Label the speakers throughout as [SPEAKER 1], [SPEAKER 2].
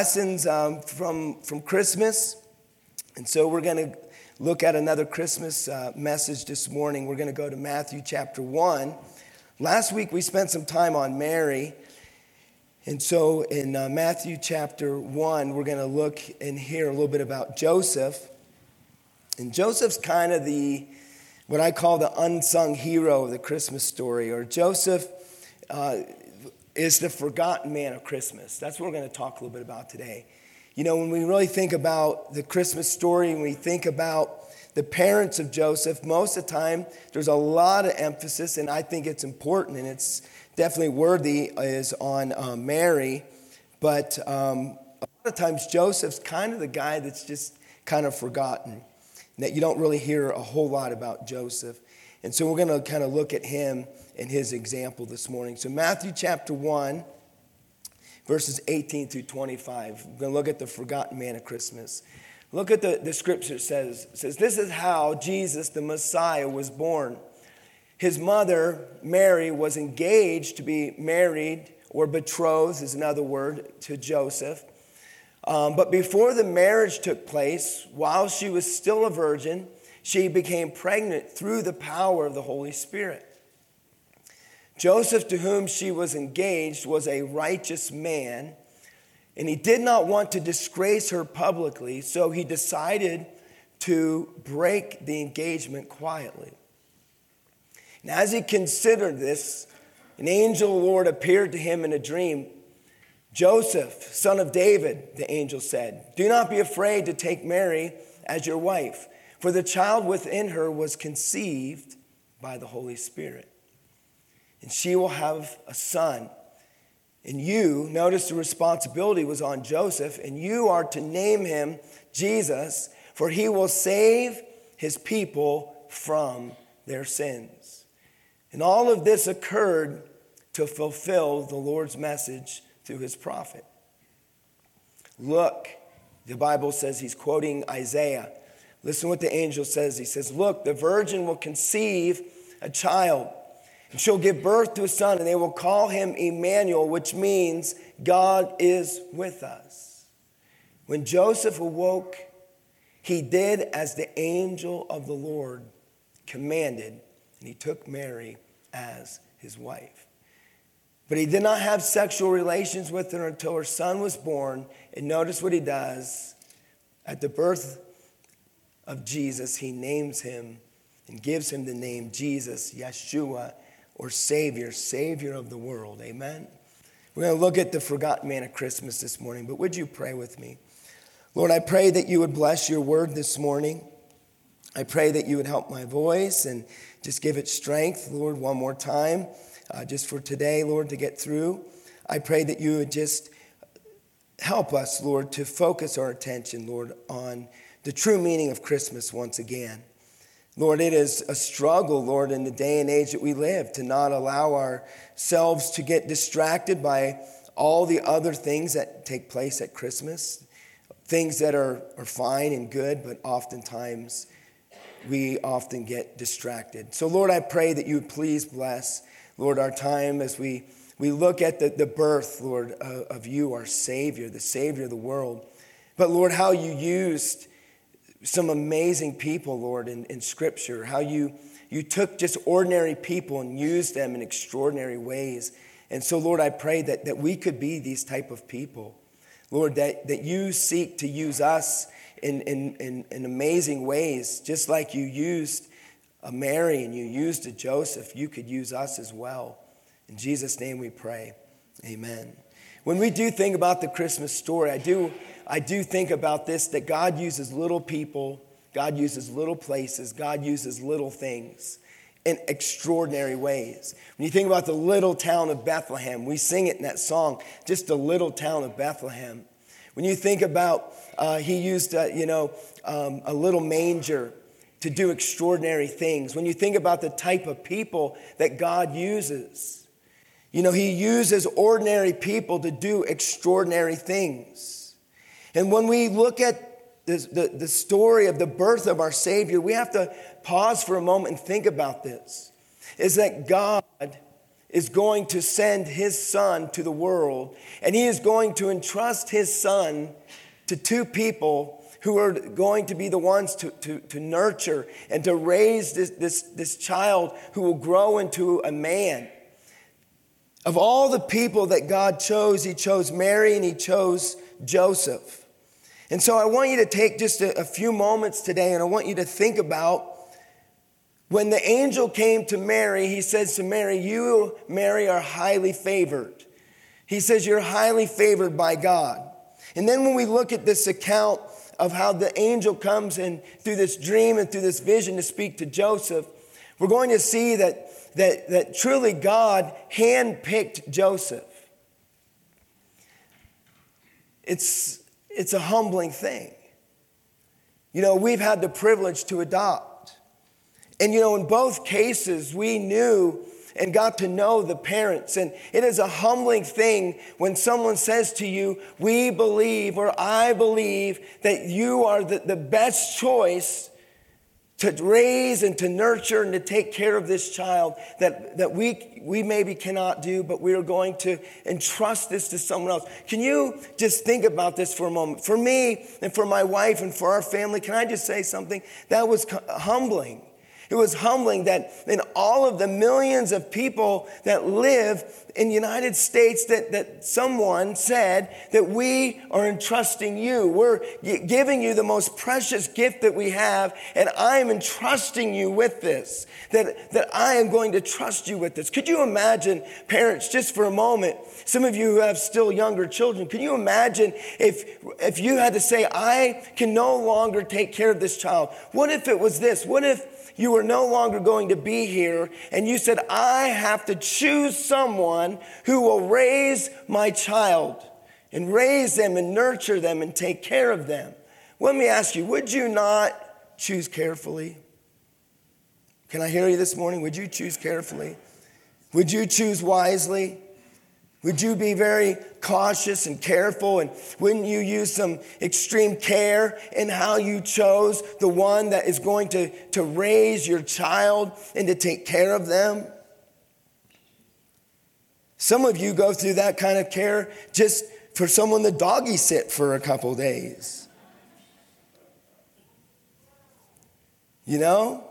[SPEAKER 1] lessons um, from, from Christmas. And so we're going to look at another Christmas uh, message this morning. We're going to go to Matthew chapter 1. Last week we spent some time on Mary. And so in uh, Matthew chapter 1, we're going to look and hear a little bit about Joseph. And Joseph's kind of the, what I call the unsung hero of the Christmas story, or Joseph. Uh, is the forgotten man of Christmas. That's what we're going to talk a little bit about today. You know, when we really think about the Christmas story and we think about the parents of Joseph, most of the time there's a lot of emphasis, and I think it's important and it's definitely worthy, is on uh, Mary. But um, a lot of times Joseph's kind of the guy that's just kind of forgotten, that you don't really hear a whole lot about Joseph. And so we're going to kind of look at him and his example this morning. So, Matthew chapter 1, verses 18 through 25. We're going to look at the forgotten man of Christmas. Look at the, the scripture says, says, This is how Jesus, the Messiah, was born. His mother, Mary, was engaged to be married or betrothed, is another word, to Joseph. Um, but before the marriage took place, while she was still a virgin, she became pregnant through the power of the Holy Spirit. Joseph, to whom she was engaged, was a righteous man, and he did not want to disgrace her publicly, so he decided to break the engagement quietly. And as he considered this, an angel of the Lord appeared to him in a dream. Joseph, son of David, the angel said, Do not be afraid to take Mary as your wife for the child within her was conceived by the Holy Spirit. And she will have a son. And you, notice the responsibility was on Joseph, and you are to name him Jesus, for he will save his people from their sins. And all of this occurred to fulfill the Lord's message through his prophet. Look, the Bible says he's quoting Isaiah. Listen what the angel says. He says, Look, the virgin will conceive a child, and she'll give birth to a son, and they will call him Emmanuel, which means God is with us. When Joseph awoke, he did as the angel of the Lord commanded, and he took Mary as his wife. But he did not have sexual relations with her until her son was born. And notice what he does. At the birth of Jesus, he names him and gives him the name Jesus, Yeshua, or Savior, Savior of the world. Amen. We're going to look at the forgotten man of Christmas this morning, but would you pray with me? Lord, I pray that you would bless your word this morning. I pray that you would help my voice and just give it strength, Lord, one more time, uh, just for today, Lord, to get through. I pray that you would just help us, Lord, to focus our attention, Lord, on the true meaning of Christmas once again. Lord, it is a struggle, Lord, in the day and age that we live to not allow ourselves to get distracted by all the other things that take place at Christmas, things that are, are fine and good, but oftentimes we often get distracted. So, Lord, I pray that you please bless, Lord, our time as we, we look at the, the birth, Lord, of, of you, our Savior, the Savior of the world. But, Lord, how you used some amazing people, Lord, in, in Scripture, how you, you took just ordinary people and used them in extraordinary ways. And so, Lord, I pray that, that we could be these type of people. Lord, that, that you seek to use us in, in, in, in amazing ways, just like you used a Mary and you used a Joseph, you could use us as well. In Jesus' name we pray. Amen. When we do think about the Christmas story, I do I do think about this that God uses little people, God uses little places, God uses little things in extraordinary ways. When you think about the little town of Bethlehem, we sing it in that song, just the little town of Bethlehem. When you think about, uh, he used, uh, you know, um, a little manger to do extraordinary things. When you think about the type of people that God uses, you know, he uses ordinary people to do extraordinary things. And when we look at this, the, the story of the birth of our Savior, we have to pause for a moment and think about this. Is that God is going to send his son to the world, and he is going to entrust his son to two people who are going to be the ones to, to, to nurture and to raise this, this, this child who will grow into a man. Of all the people that God chose, he chose Mary and he chose Joseph. And so I want you to take just a, a few moments today and I want you to think about when the angel came to Mary, he says to Mary, You, Mary, are highly favored. He says, You're highly favored by God. And then when we look at this account of how the angel comes and through this dream and through this vision to speak to Joseph, we're going to see that, that, that truly God handpicked Joseph. It's, it's a humbling thing. You know, we've had the privilege to adopt. And you know, in both cases, we knew and got to know the parents. And it is a humbling thing when someone says to you, We believe or I believe that you are the, the best choice to raise and to nurture and to take care of this child that, that we, we maybe cannot do, but we are going to entrust this to someone else. Can you just think about this for a moment? For me and for my wife and for our family, can I just say something? That was humbling. It was humbling that in all of the millions of people that live in the United States that, that someone said that we are entrusting you. We're giving you the most precious gift that we have, and I am entrusting you with this, that, that I am going to trust you with this. Could you imagine, parents, just for a moment, some of you who have still younger children, can you imagine if, if you had to say, I can no longer take care of this child? What if it was this? What if you were no longer going to be here, and you said, I have to choose someone who will raise my child and raise them and nurture them and take care of them. Let me ask you, would you not choose carefully? Can I hear you this morning? Would you choose carefully? Would you choose wisely? Would you be very cautious and careful? And wouldn't you use some extreme care in how you chose the one that is going to, to raise your child and to take care of them? Some of you go through that kind of care just for someone to doggy sit for a couple days. You know?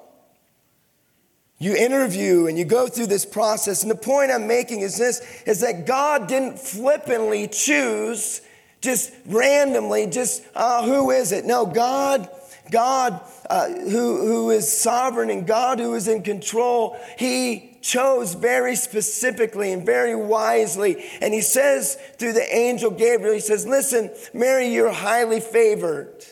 [SPEAKER 1] You interview and you go through this process. And the point I'm making is this is that God didn't flippantly choose just randomly, just uh, who is it? No, God, God uh, who, who is sovereign and God who is in control, He chose very specifically and very wisely. And He says through the angel Gabriel, He says, Listen, Mary, you're highly favored.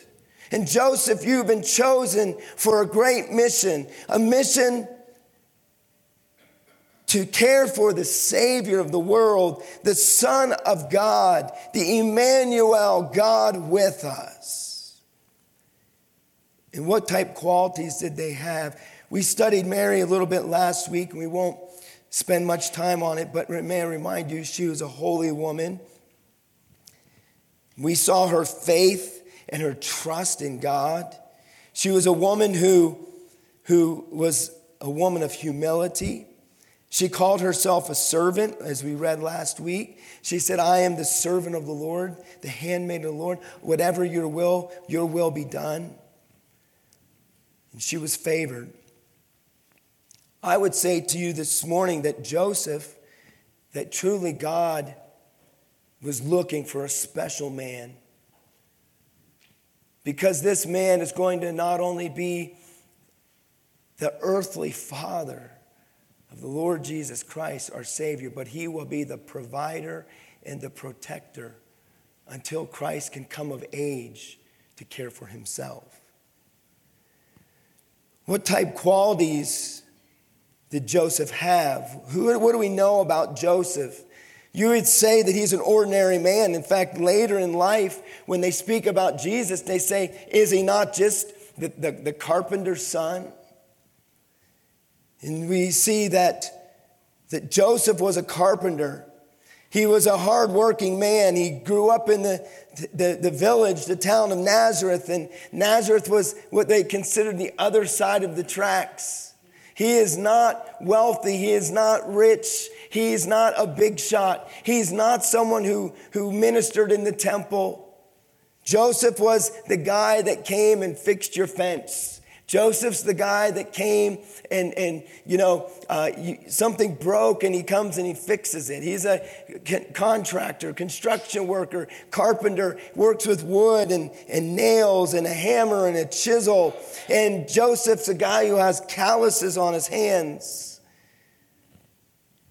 [SPEAKER 1] And Joseph, you've been chosen for a great mission, a mission to care for the Savior of the world, the Son of God, the Emmanuel, God with us. And what type qualities did they have? We studied Mary a little bit last week, and we won't spend much time on it, but may I remind you, she was a holy woman. We saw her faith and her trust in God. She was a woman who, who was a woman of humility. She called herself a servant, as we read last week. She said, I am the servant of the Lord, the handmaid of the Lord. Whatever your will, your will be done. And she was favored. I would say to you this morning that Joseph, that truly God was looking for a special man. Because this man is going to not only be the earthly father, of the Lord Jesus Christ, our Savior, but He will be the provider and the protector until Christ can come of age to care for Himself. What type qualities did Joseph have? Who, what do we know about Joseph? You would say that he's an ordinary man. In fact, later in life, when they speak about Jesus, they say, Is he not just the, the, the carpenter's son? And we see that, that Joseph was a carpenter. He was a hardworking man. He grew up in the, the, the, village, the town of Nazareth, and Nazareth was what they considered the other side of the tracks. He is not wealthy. He is not rich. He is not a big shot. He's not someone who, who ministered in the temple. Joseph was the guy that came and fixed your fence. Joseph's the guy that came and, and you know, uh, you, something broke and he comes and he fixes it. He's a contractor, construction worker, carpenter, works with wood and, and nails and a hammer and a chisel. And Joseph's a guy who has calluses on his hands.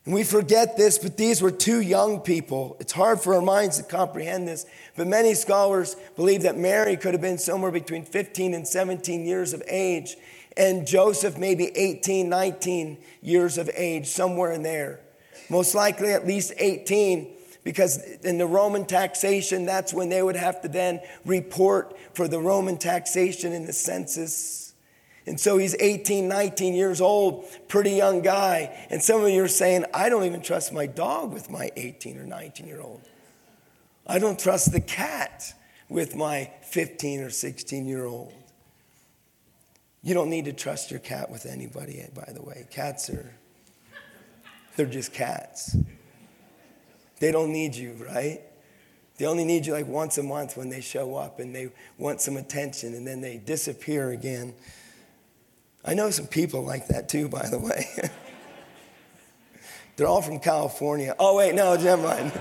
[SPEAKER 1] And we forget this, but these were two young people. It's hard for our minds to comprehend this, but many scholars believe that Mary could have been somewhere between 15 and 17 years of age, and Joseph maybe 18, 19 years of age, somewhere in there. Most likely at least 18, because in the Roman taxation, that's when they would have to then report for the Roman taxation in the census. And so he's 18, 19 years old, pretty young guy. And some of you are saying, I don't even trust my dog with my 18 or 19 year old. I don't trust the cat with my 15 or 16 year old. You don't need to trust your cat with anybody, by the way. Cats are, they're just cats. They don't need you, right? They only need you like once a month when they show up and they want some attention and then they disappear again. I know some people like that too, by the way. They're all from California. Oh, wait, no, never mind.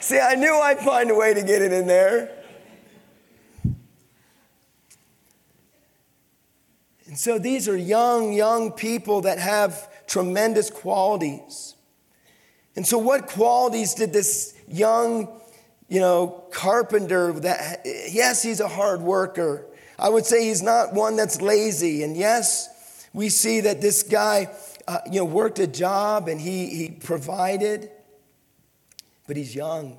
[SPEAKER 1] See, I knew I'd find a way to get it in there. And so these are young, young people that have tremendous qualities. And so, what qualities did this young, you know, carpenter that, yes, he's a hard worker. I would say he's not one that's lazy. And yes, we see that this guy, uh, you know, worked a job and he, he provided, but he's young.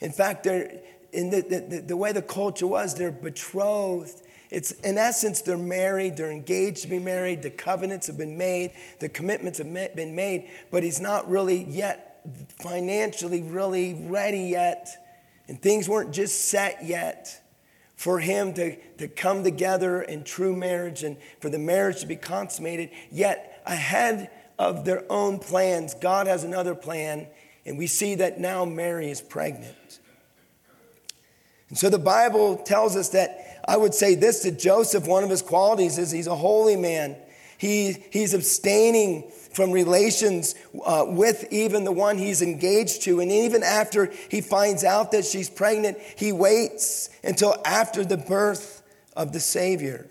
[SPEAKER 1] In fact, they're, in the, the, the way the culture was, they're betrothed. It's in essence, they're married, they're engaged to be married, the covenants have been made, the commitments have been made, but he's not really yet financially really ready yet, and things weren't just set yet for him to, to come together in true marriage and for the marriage to be consummated, yet ahead of their own plans, God has another plan, and we see that now Mary is pregnant. And so the Bible tells us that I would say this to Joseph, one of his qualities is he's a holy man. He, he's abstaining from relations uh, with even the one he's engaged to. And even after he finds out that she's pregnant, he waits until after the birth of the Savior.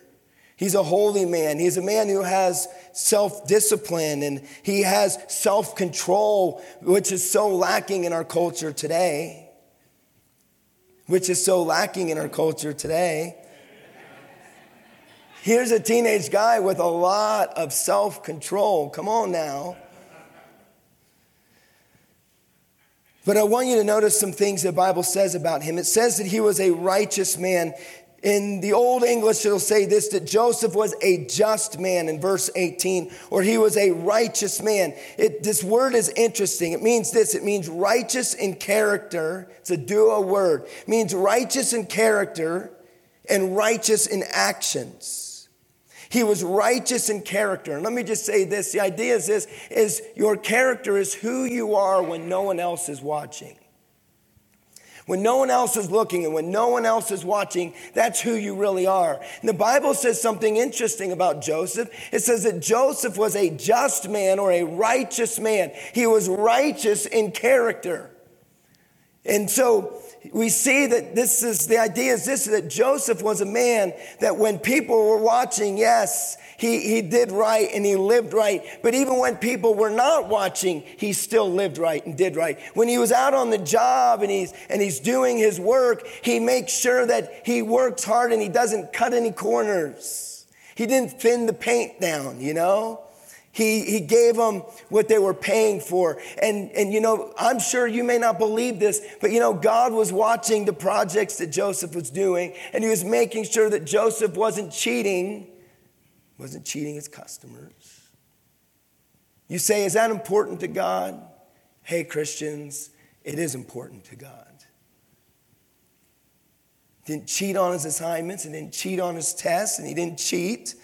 [SPEAKER 1] He's a holy man. He's a man who has self discipline and he has self control, which is so lacking in our culture today. Which is so lacking in our culture today. Here's a teenage guy with a lot of self control. Come on now. But I want you to notice some things the Bible says about him. It says that he was a righteous man. In the Old English, it'll say this that Joseph was a just man in verse 18, or he was a righteous man. It, this word is interesting. It means this it means righteous in character. It's a duo word. It means righteous in character and righteous in actions. He was righteous in character. And let me just say this the idea is this is your character is who you are when no one else is watching. When no one else is looking and when no one else is watching, that's who you really are. And the Bible says something interesting about Joseph. It says that Joseph was a just man or a righteous man. He was righteous in character. And so we see that this is the idea is this that Joseph was a man that when people were watching, yes, he, he did right and he lived right. But even when people were not watching, he still lived right and did right. When he was out on the job and he's and he's doing his work, he makes sure that he works hard and he doesn't cut any corners. He didn't thin the paint down, you know? He, he gave them what they were paying for. And, and, you know, I'm sure you may not believe this, but, you know, God was watching the projects that Joseph was doing, and he was making sure that Joseph wasn't cheating, wasn't cheating his customers. You say, is that important to God? Hey, Christians, it is important to God. Didn't cheat on his assignments and didn't cheat on his tests, and he didn't cheat.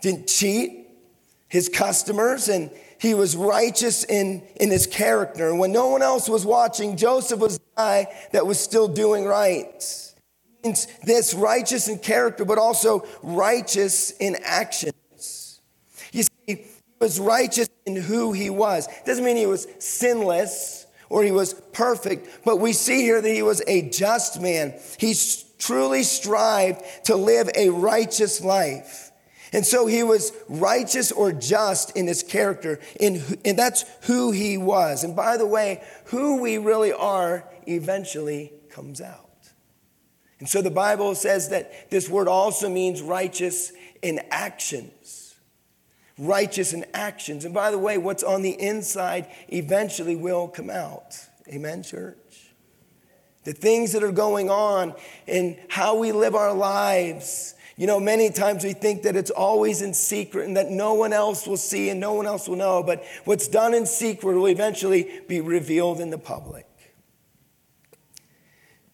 [SPEAKER 1] Didn't cheat his customers and he was righteous in, in his character. And when no one else was watching, Joseph was the guy that was still doing right. Means this righteous in character, but also righteous in actions. You see, he was righteous in who he was. Doesn't mean he was sinless or he was perfect, but we see here that he was a just man. He truly strived to live a righteous life. And so he was righteous or just in his character, in, and that's who he was. And by the way, who we really are eventually comes out. And so the Bible says that this word also means righteous in actions. Righteous in actions. And by the way, what's on the inside eventually will come out. Amen, church? The things that are going on and how we live our lives you know, many times we think that it's always in secret and that no one else will see and no one else will know, but what's done in secret will eventually be revealed in the public.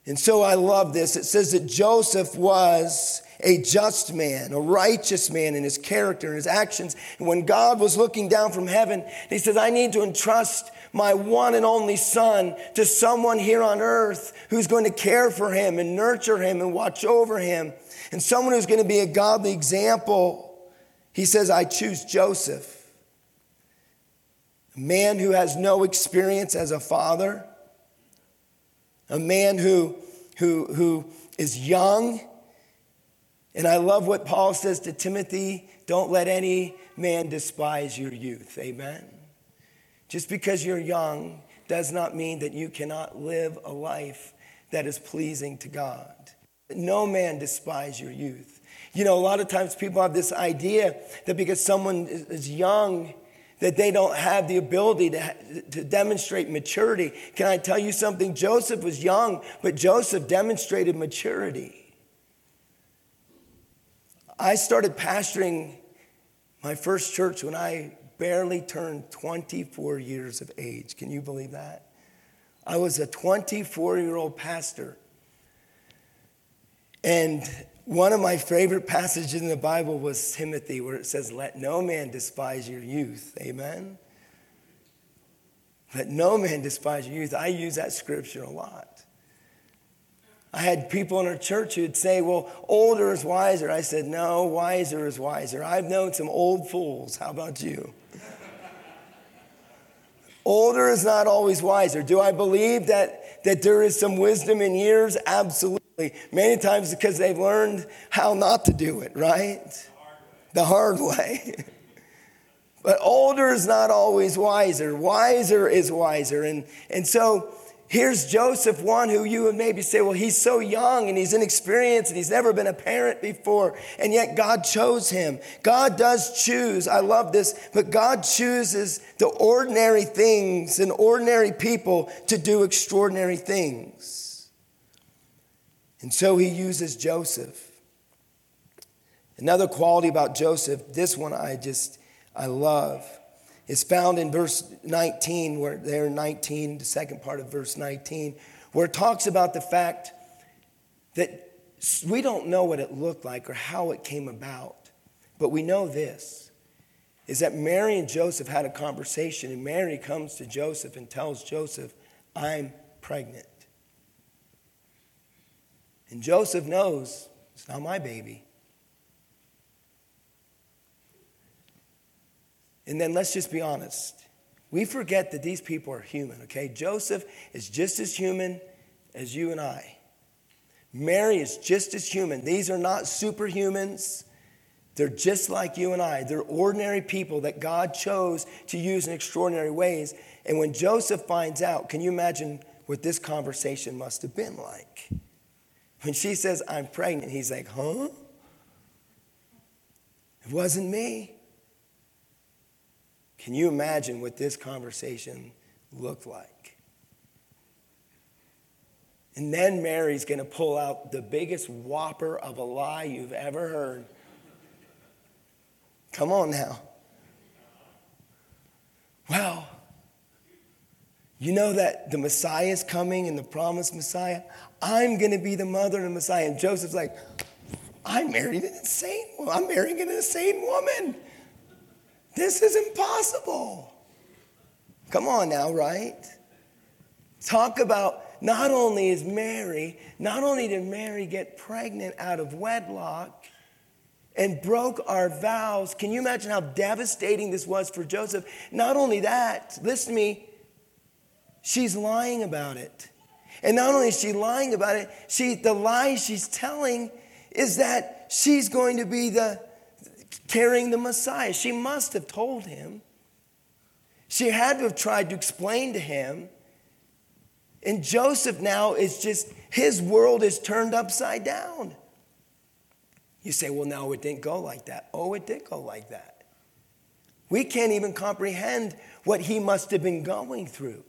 [SPEAKER 1] And so I love this. It says that Joseph was a just man, a righteous man in his character and his actions. And when God was looking down from heaven, he says, I need to entrust my one and only son to someone here on earth who's going to care for him and nurture him and watch over him and someone who's going to be a godly example. He says, I choose Joseph, a man who has no experience as a father, a man who, who, who is young. And I love what Paul says to Timothy don't let any man despise your youth. Amen. Just because you're young does not mean that you cannot live a life that is pleasing to God. No man despise your youth. You know, a lot of times people have this idea that because someone is young, that they don't have the ability to, to demonstrate maturity. Can I tell you something? Joseph was young, but Joseph demonstrated maturity. I started pastoring my first church when I barely turned 24 years of age. Can you believe that? I was a 24 year old pastor. And one of my favorite passages in the Bible was Timothy, where it says, Let no man despise your youth. Amen? Let no man despise your youth. I use that scripture a lot. I had people in our church who'd say, Well, older is wiser. I said, No, wiser is wiser. I've known some old fools. How about you? older is not always wiser. Do I believe that, that there is some wisdom in years? Absolutely. Many times because they've learned how not to do it, right? The hard way. but older is not always wiser. Wiser is wiser. And, and so Here's Joseph, one who you would maybe say, well, he's so young and he's inexperienced and he's never been a parent before, and yet God chose him. God does choose. I love this, but God chooses the ordinary things and ordinary people to do extraordinary things. And so he uses Joseph. Another quality about Joseph, this one I just, I love is found in verse 19, where there 19, the second part of verse 19, where it talks about the fact that we don't know what it looked like or how it came about, but we know this is that Mary and Joseph had a conversation, and Mary comes to Joseph and tells Joseph, I'm pregnant. And Joseph knows it's not my baby. And then let's just be honest. We forget that these people are human, okay? Joseph is just as human as you and I. Mary is just as human. These are not superhumans. They're just like you and I. They're ordinary people that God chose to use in extraordinary ways. And when Joseph finds out, can you imagine what this conversation must have been like? When she says, I'm pregnant, he's like, huh? It wasn't me. Can you imagine what this conversation looked like? And then Mary's going to pull out the biggest whopper of a lie you've ever heard. Come on now. Well, you know that the Messiah is coming and the promised Messiah? I'm going to be the mother of the Messiah. And Joseph's like, I'm married an insane woman. I'm marrying an insane woman. This is impossible. Come on now, right? Talk about not only is Mary, not only did Mary get pregnant out of wedlock and broke our vows. Can you imagine how devastating this was for Joseph? Not only that, listen to me, she's lying about it. And not only is she lying about it, she the lie she's telling is that she's going to be the carrying the Messiah. She must have told him. She had to have tried to explain to him. And Joseph now is just, his world is turned upside down. You say, well, no, it didn't go like that. Oh, it did go like that. We can't even comprehend what he must have been going through.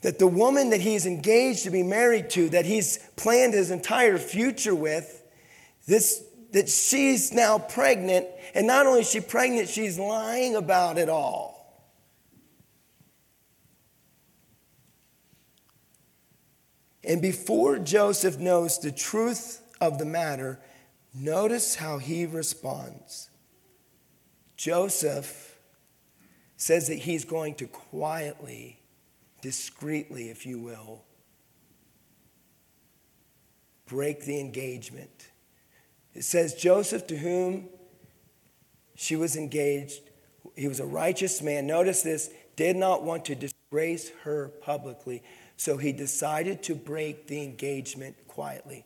[SPEAKER 1] That the woman that he's engaged to be married to, that he's planned his entire future with, this, that she's now pregnant, and not only is she pregnant, she's lying about it all. And before Joseph knows the truth of the matter, notice how he responds. Joseph says that he's going to quietly, discreetly, if you will, break the engagement. It says, Joseph, to whom she was engaged, he was a righteous man. Notice this, did not want to disgrace her publicly. So he decided to break the engagement quietly.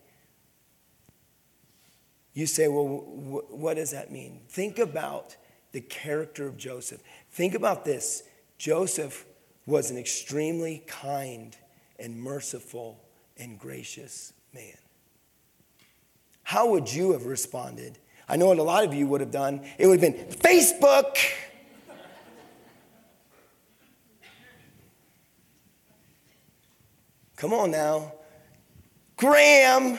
[SPEAKER 1] You say, well, what does that mean? Think about the character of Joseph. Think about this Joseph was an extremely kind and merciful and gracious man. How would you have responded? I know what a lot of you would have done. It would have been Facebook. Come on now. Gram.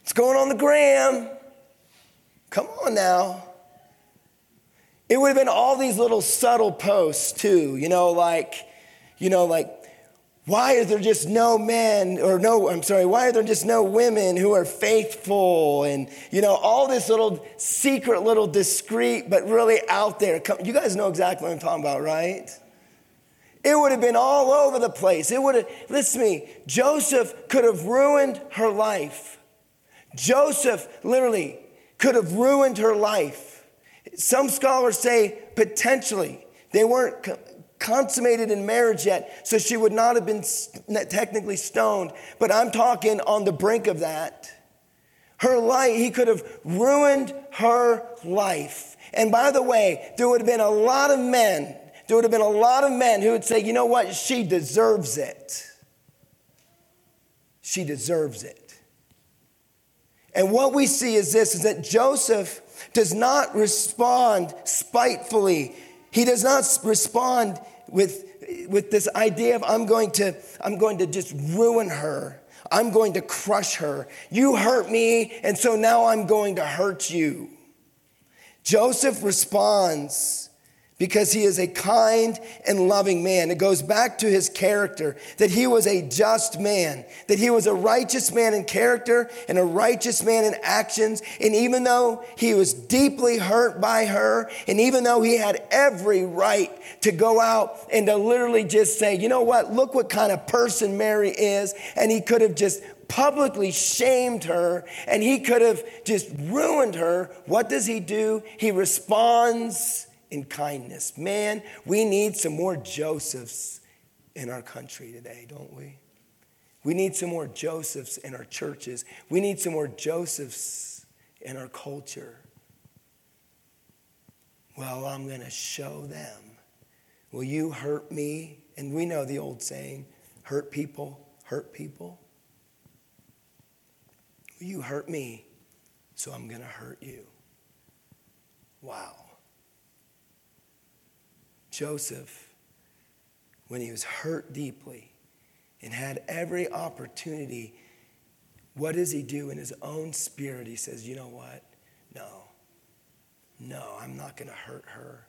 [SPEAKER 1] What's going on the Gram? Come on now. It would have been all these little subtle posts too, you know, like, you know, like, why are there just no men or no, I'm sorry, why are there just no women who are faithful? And, you know, all this little secret, little discreet, but really out there. You guys know exactly what I'm talking about, right? It would have been all over the place. It would have, listen to me, Joseph could have ruined her life. Joseph literally could have ruined her life. Some scholars say potentially. They weren't consummated in marriage yet, so she would not have been technically stoned. But I'm talking on the brink of that. Her life, he could have ruined her life. And by the way, there would have been a lot of men there would have been a lot of men who would say, you know what, she deserves it. She deserves it. And what we see is this is that Joseph does not respond spitefully. He does not respond with, with this idea of I'm going to I'm going to just ruin her. I'm going to crush her. You hurt me, and so now I'm going to hurt you. Joseph responds because he is a kind and loving man. It goes back to his character, that he was a just man, that he was a righteous man in character and a righteous man in actions. And even though he was deeply hurt by her, and even though he had every right to go out and to literally just say, you know what, look what kind of person Mary is, and he could have just publicly shamed her and he could have just ruined her, what does he do? He responds in kindness. Man, we need some more Josephs in our country today, don't we? We need some more Josephs in our churches. We need some more Josephs in our culture. Well, I'm going to show them. Will you hurt me? And we know the old saying hurt people, hurt people. Will you hurt me? So I'm going to hurt you. Wow. Joseph, when he was hurt deeply and had every opportunity, what does he do in his own spirit? He says, You know what? No, no, I'm not going to hurt her.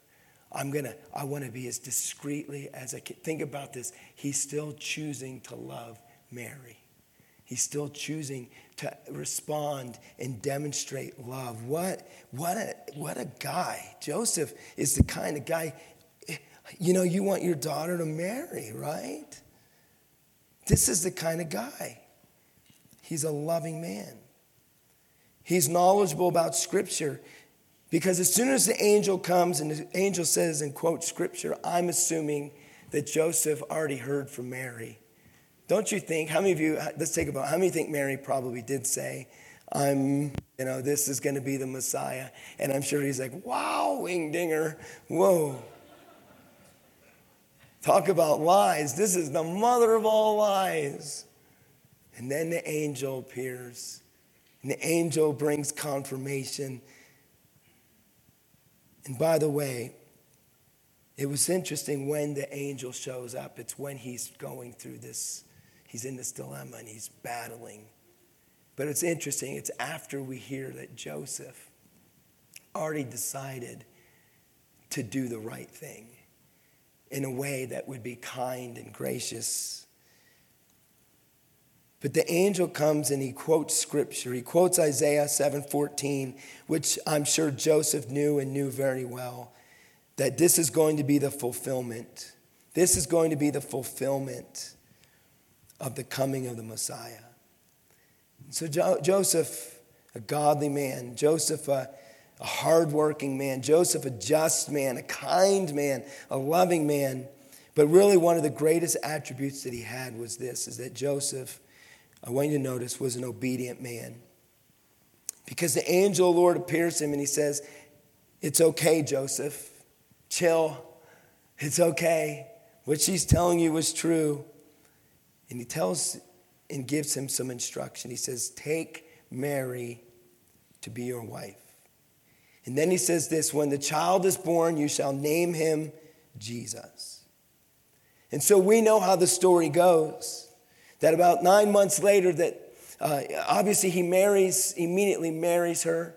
[SPEAKER 1] I'm going to, I want to be as discreetly as I can. Think about this. He's still choosing to love Mary. He's still choosing to respond and demonstrate love. What, what, a, what a guy. Joseph is the kind of guy you know, you want your daughter to marry, right? This is the kind of guy. He's a loving man. He's knowledgeable about Scripture because as soon as the angel comes and the angel says and quotes Scripture, I'm assuming that Joseph already heard from Mary. Don't you think? How many of you, let's take about, how many think Mary probably did say, I'm, you know, this is going to be the Messiah? And I'm sure he's like, wow, wing dinger, whoa. Talk about lies. This is the mother of all lies. And then the angel appears, and the angel brings confirmation. And by the way, it was interesting when the angel shows up. It's when he's going through this, he's in this dilemma and he's battling. But it's interesting, it's after we hear that Joseph already decided to do the right thing in a way that would be kind and gracious. But the angel comes and he quotes scripture. He quotes Isaiah 7:14, which I'm sure Joseph knew and knew very well, that this is going to be the fulfillment. This is going to be the fulfillment of the coming of the Messiah. So jo- Joseph, a godly man, Joseph, a a hardworking man, Joseph, a just man, a kind man, a loving man. But really, one of the greatest attributes that he had was this is that Joseph, I want you to notice, was an obedient man. Because the angel of the Lord appears to him and he says, It's okay, Joseph. Chill. It's okay. What she's telling you was true. And he tells and gives him some instruction. He says, Take Mary to be your wife. And then he says this when the child is born, you shall name him Jesus. And so we know how the story goes. That about nine months later, that uh, obviously he marries, immediately marries her.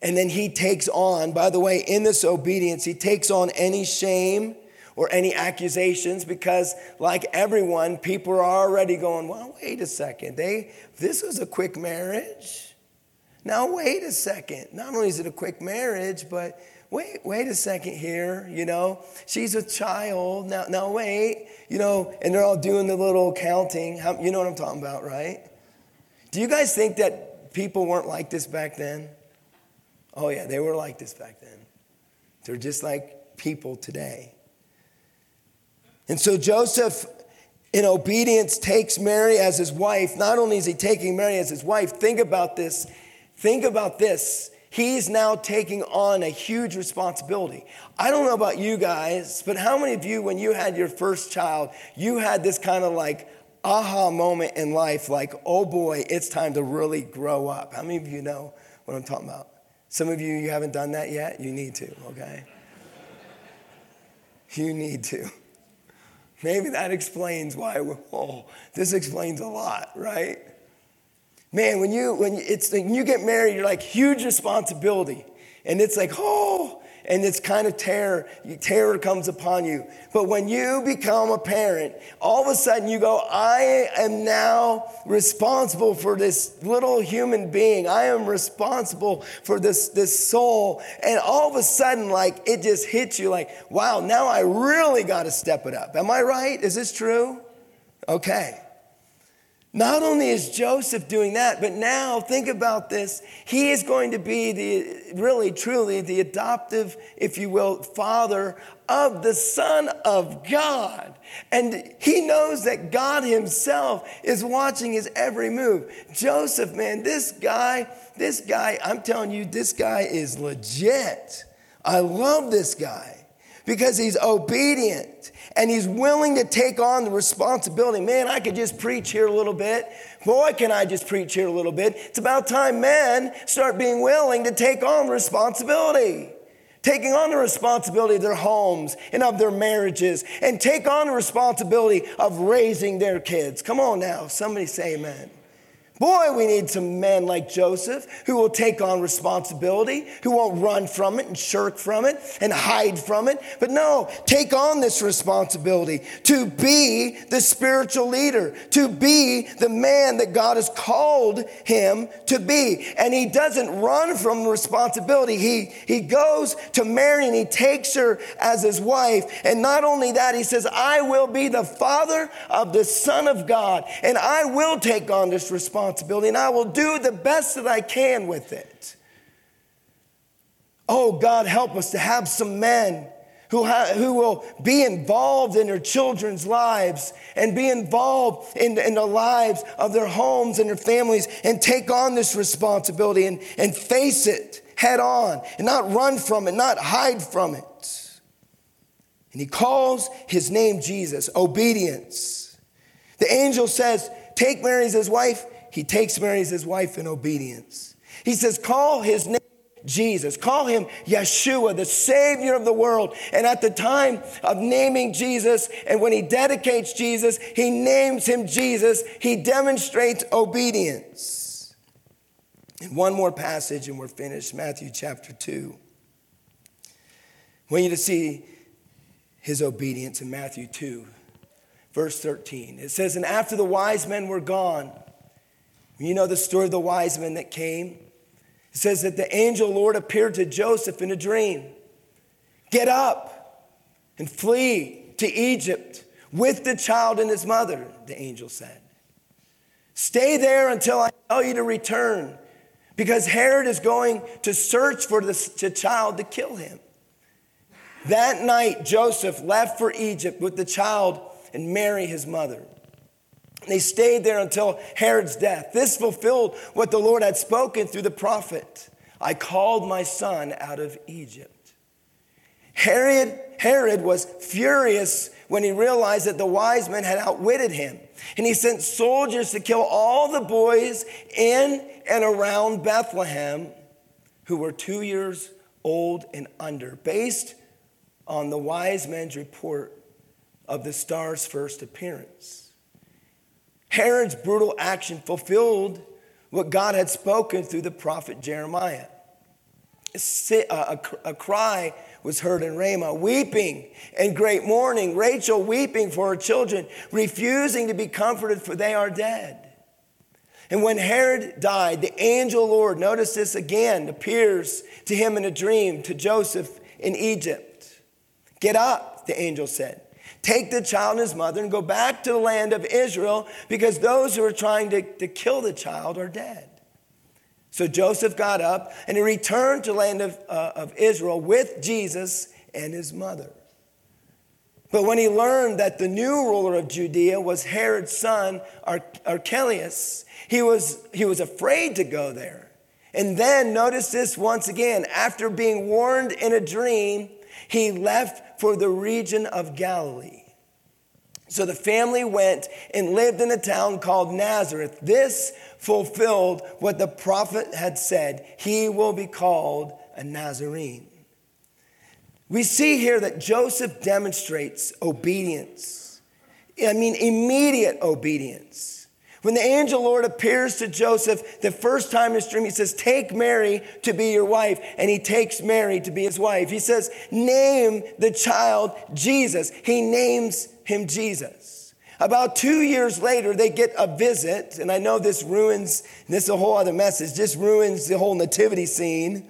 [SPEAKER 1] And then he takes on, by the way, in this obedience, he takes on any shame or any accusations because, like everyone, people are already going, well, wait a second. They, this was a quick marriage. Now, wait a second. Not only is it a quick marriage, but wait, wait a second here, you know. She's a child. Now, now wait, you know, and they're all doing the little counting. How, you know what I'm talking about, right? Do you guys think that people weren't like this back then? Oh, yeah, they were like this back then. They're just like people today. And so Joseph, in obedience, takes Mary as his wife. Not only is he taking Mary as his wife, think about this. Think about this. He's now taking on a huge responsibility. I don't know about you guys, but how many of you, when you had your first child, you had this kind of like aha moment in life, like, oh boy, it's time to really grow up? How many of you know what I'm talking about? Some of you, you haven't done that yet. You need to, okay? you need to. Maybe that explains why, oh, this explains a lot, right? Man, when you when it's when you get married, you're like huge responsibility. And it's like, oh, and it's kind of terror, terror comes upon you. But when you become a parent, all of a sudden you go, I am now responsible for this little human being. I am responsible for this, this soul. And all of a sudden, like it just hits you like, wow, now I really got to step it up. Am I right? Is this true? Okay. Not only is Joseph doing that, but now think about this. He is going to be the really, truly the adoptive, if you will, father of the Son of God. And he knows that God himself is watching his every move. Joseph, man, this guy, this guy, I'm telling you, this guy is legit. I love this guy because he's obedient and he's willing to take on the responsibility. Man, I could just preach here a little bit. Boy, can I just preach here a little bit. It's about time men start being willing to take on responsibility. Taking on the responsibility of their homes and of their marriages, and take on the responsibility of raising their kids. Come on now, somebody say amen. Boy, we need some men like Joseph who will take on responsibility, who won't run from it and shirk from it and hide from it. But no, take on this responsibility to be the spiritual leader, to be the man that God has called him to be. And he doesn't run from responsibility. He, he goes to Mary and he takes her as his wife. And not only that, he says, I will be the father of the Son of God, and I will take on this responsibility responsibility, and I will do the best that I can with it. Oh, God, help us to have some men who, ha- who will be involved in their children's lives and be involved in, in the lives of their homes and their families and take on this responsibility and, and face it head on and not run from it, not hide from it. And he calls his name Jesus, obedience. The angel says, Take Mary as his wife he takes Mary as his wife in obedience. He says, Call his name Jesus. Call him Yeshua, the Savior of the world. And at the time of naming Jesus, and when he dedicates Jesus, he names him Jesus. He demonstrates obedience. And one more passage, and we're finished Matthew chapter 2. I want you to see his obedience in Matthew 2, verse 13. It says, And after the wise men were gone, you know the story of the wise men that came? It says that the angel Lord appeared to Joseph in a dream. Get up and flee to Egypt with the child and his mother, the angel said. Stay there until I tell you to return, because Herod is going to search for the child to kill him. That night, Joseph left for Egypt with the child and Mary, his mother. They stayed there until Herod's death. This fulfilled what the Lord had spoken through the prophet I called my son out of Egypt. Herod, Herod was furious when he realized that the wise men had outwitted him. And he sent soldiers to kill all the boys in and around Bethlehem who were two years old and under, based on the wise men's report of the star's first appearance. Herod's brutal action fulfilled what God had spoken through the prophet Jeremiah. A, cry was heard in Ramah, weeping and great mourning. Rachel weeping for her children, refusing to be comforted, for they are dead. And when Herod died, the angel Lord, notice this again, appears to him in a dream to Joseph in Egypt. Get up, the angel said. Take the child and his mother and go back to the land of Israel because those who are trying to, to kill the child are dead. So Joseph got up and he returned to the land of, uh, of Israel with Jesus and his mother. But when he learned that the new ruler of Judea was Herod's son, Archelaus, he was, he was afraid to go there. And then, notice this once again, after being warned in a dream, he left for the region of Galilee. So the family went and lived in a town called Nazareth. This fulfilled what the prophet had said he will be called a Nazarene. We see here that Joseph demonstrates obedience. I mean, immediate obedience. When the angel Lord appears to Joseph the first time in his dream, he says, Take Mary to be your wife. And he takes Mary to be his wife. He says, Name the child Jesus. He names him Jesus. About two years later, they get a visit. And I know this ruins, this is a whole other message, just ruins the whole nativity scene.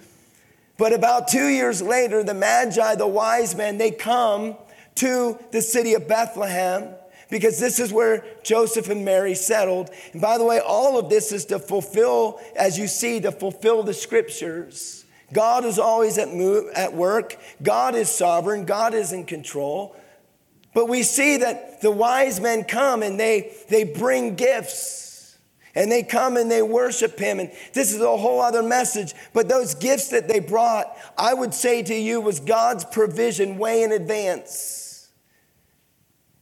[SPEAKER 1] But about two years later, the Magi, the wise men, they come to the city of Bethlehem because this is where Joseph and Mary settled. And by the way, all of this is to fulfill, as you see, to fulfill the scriptures. God is always at, move, at work. God is sovereign. God is in control. But we see that the wise men come and they, they bring gifts. And they come and they worship him. And this is a whole other message. But those gifts that they brought, I would say to you, was God's provision way in advance.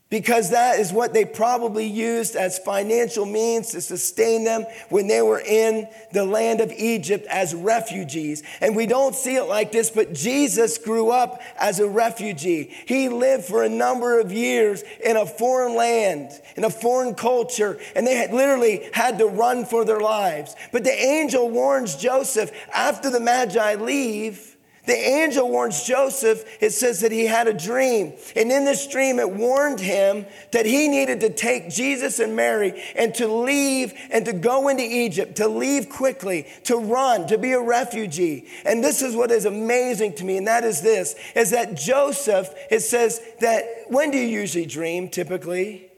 [SPEAKER 1] Because that is what they probably used as financial means to sustain them when they were in the land of Egypt as refugees. And we don't see it like this, but Jesus grew up as a refugee. He lived for a number of years in a foreign land, in a foreign culture, and they had literally had to run for their lives. But the angel warns Joseph after the Magi leave the angel warns Joseph, it says that he had a dream. And in this dream, it warned him that he needed to take Jesus and Mary and to leave and to go into Egypt, to leave quickly, to run, to be a refugee. And this is what is amazing to me, and that is this is that Joseph, it says that when do you usually dream? Typically,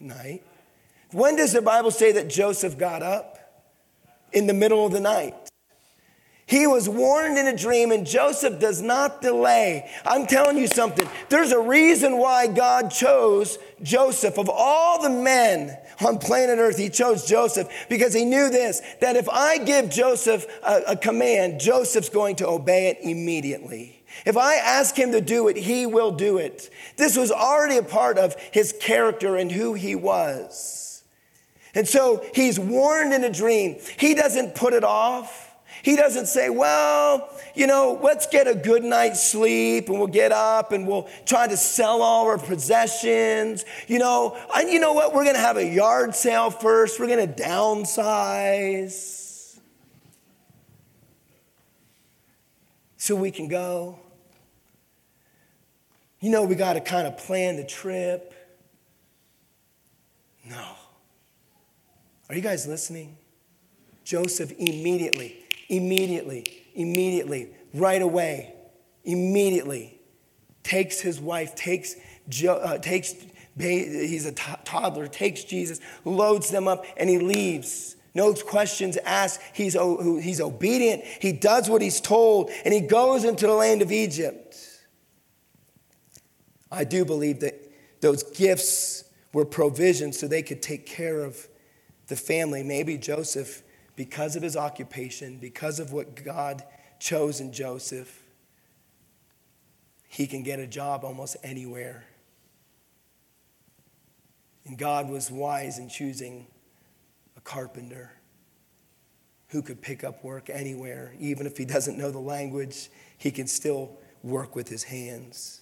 [SPEAKER 1] night. When does the Bible say that Joseph got up? In the middle of the night. He was warned in a dream, and Joseph does not delay. I'm telling you something. There's a reason why God chose Joseph. Of all the men on planet Earth, he chose Joseph because he knew this that if I give Joseph a, a command, Joseph's going to obey it immediately. If I ask him to do it, he will do it. This was already a part of his character and who he was. And so he's warned in a dream. He doesn't put it off. He doesn't say, well, you know, let's get a good night's sleep and we'll get up and we'll try to sell all our possessions. You know, and you know what? We're going to have a yard sale first. We're going to downsize. So we can go. You know, we got to kind of plan the trip. No. Are you guys listening? Joseph immediately immediately, immediately, right away, immediately takes his wife, takes, uh, takes he's a t- toddler, takes Jesus, loads them up, and he leaves. No questions asked. He's, he's obedient. He does what he's told, and he goes into the land of Egypt. I do believe that those gifts were provisions so they could take care of the family. Maybe Joseph because of his occupation, because of what God chose in Joseph, he can get a job almost anywhere. And God was wise in choosing a carpenter who could pick up work anywhere. Even if he doesn't know the language, he can still work with his hands.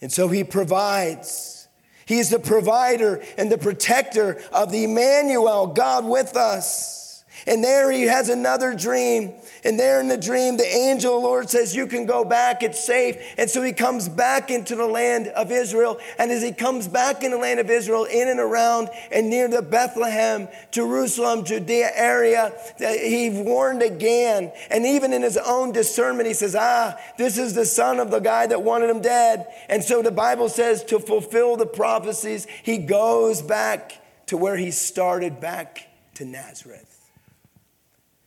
[SPEAKER 1] And so he provides. He is the provider and the protector of the Emmanuel, God with us. And there he has another dream. And there in the dream, the angel the Lord says, You can go back, it's safe. And so he comes back into the land of Israel. And as he comes back in the land of Israel, in and around and near the Bethlehem, Jerusalem, Judea area, he warned again. And even in his own discernment, he says, Ah, this is the son of the guy that wanted him dead. And so the Bible says, to fulfill the prophecies, he goes back to where he started, back to Nazareth.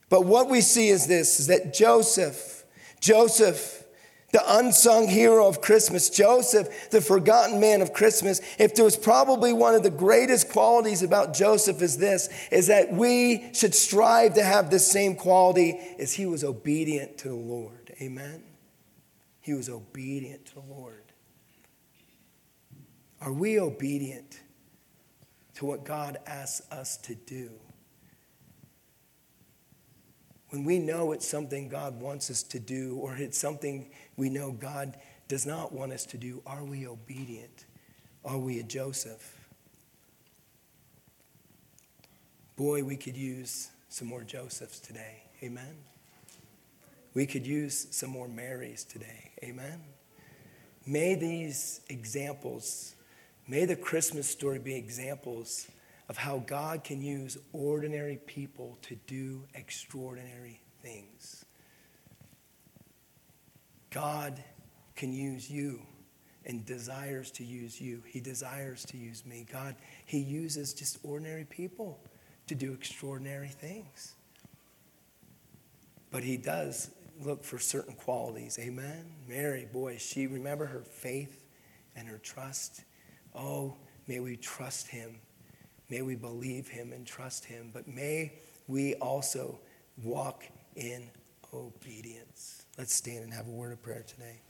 [SPEAKER 1] But what we see is this is that Joseph, Joseph, the unsung hero of Christmas, Joseph, the forgotten man of Christmas, if there was probably one of the greatest qualities about Joseph is this, is that we should strive to have the same quality as he was obedient to the Lord. Amen? He was obedient to the Lord. Are we obedient to what God asks us to do? When we know it's something God wants us to do or it's something we know God does not want us to do, are we obedient? Are we a Joseph? Boy, we could use some more Josephs today. Amen. We could use some more Marys today. Amen. May these examples, may the Christmas story be examples of how God can use ordinary people to do extraordinary things. God can use you and desires to use you. He desires to use me. God, He uses just ordinary people to do extraordinary things. But He does look for certain qualities. Amen. Mary, boy, she remember her faith and her trust. Oh, may we trust Him May we believe him and trust him, but may we also walk in obedience. Let's stand and have a word of prayer today.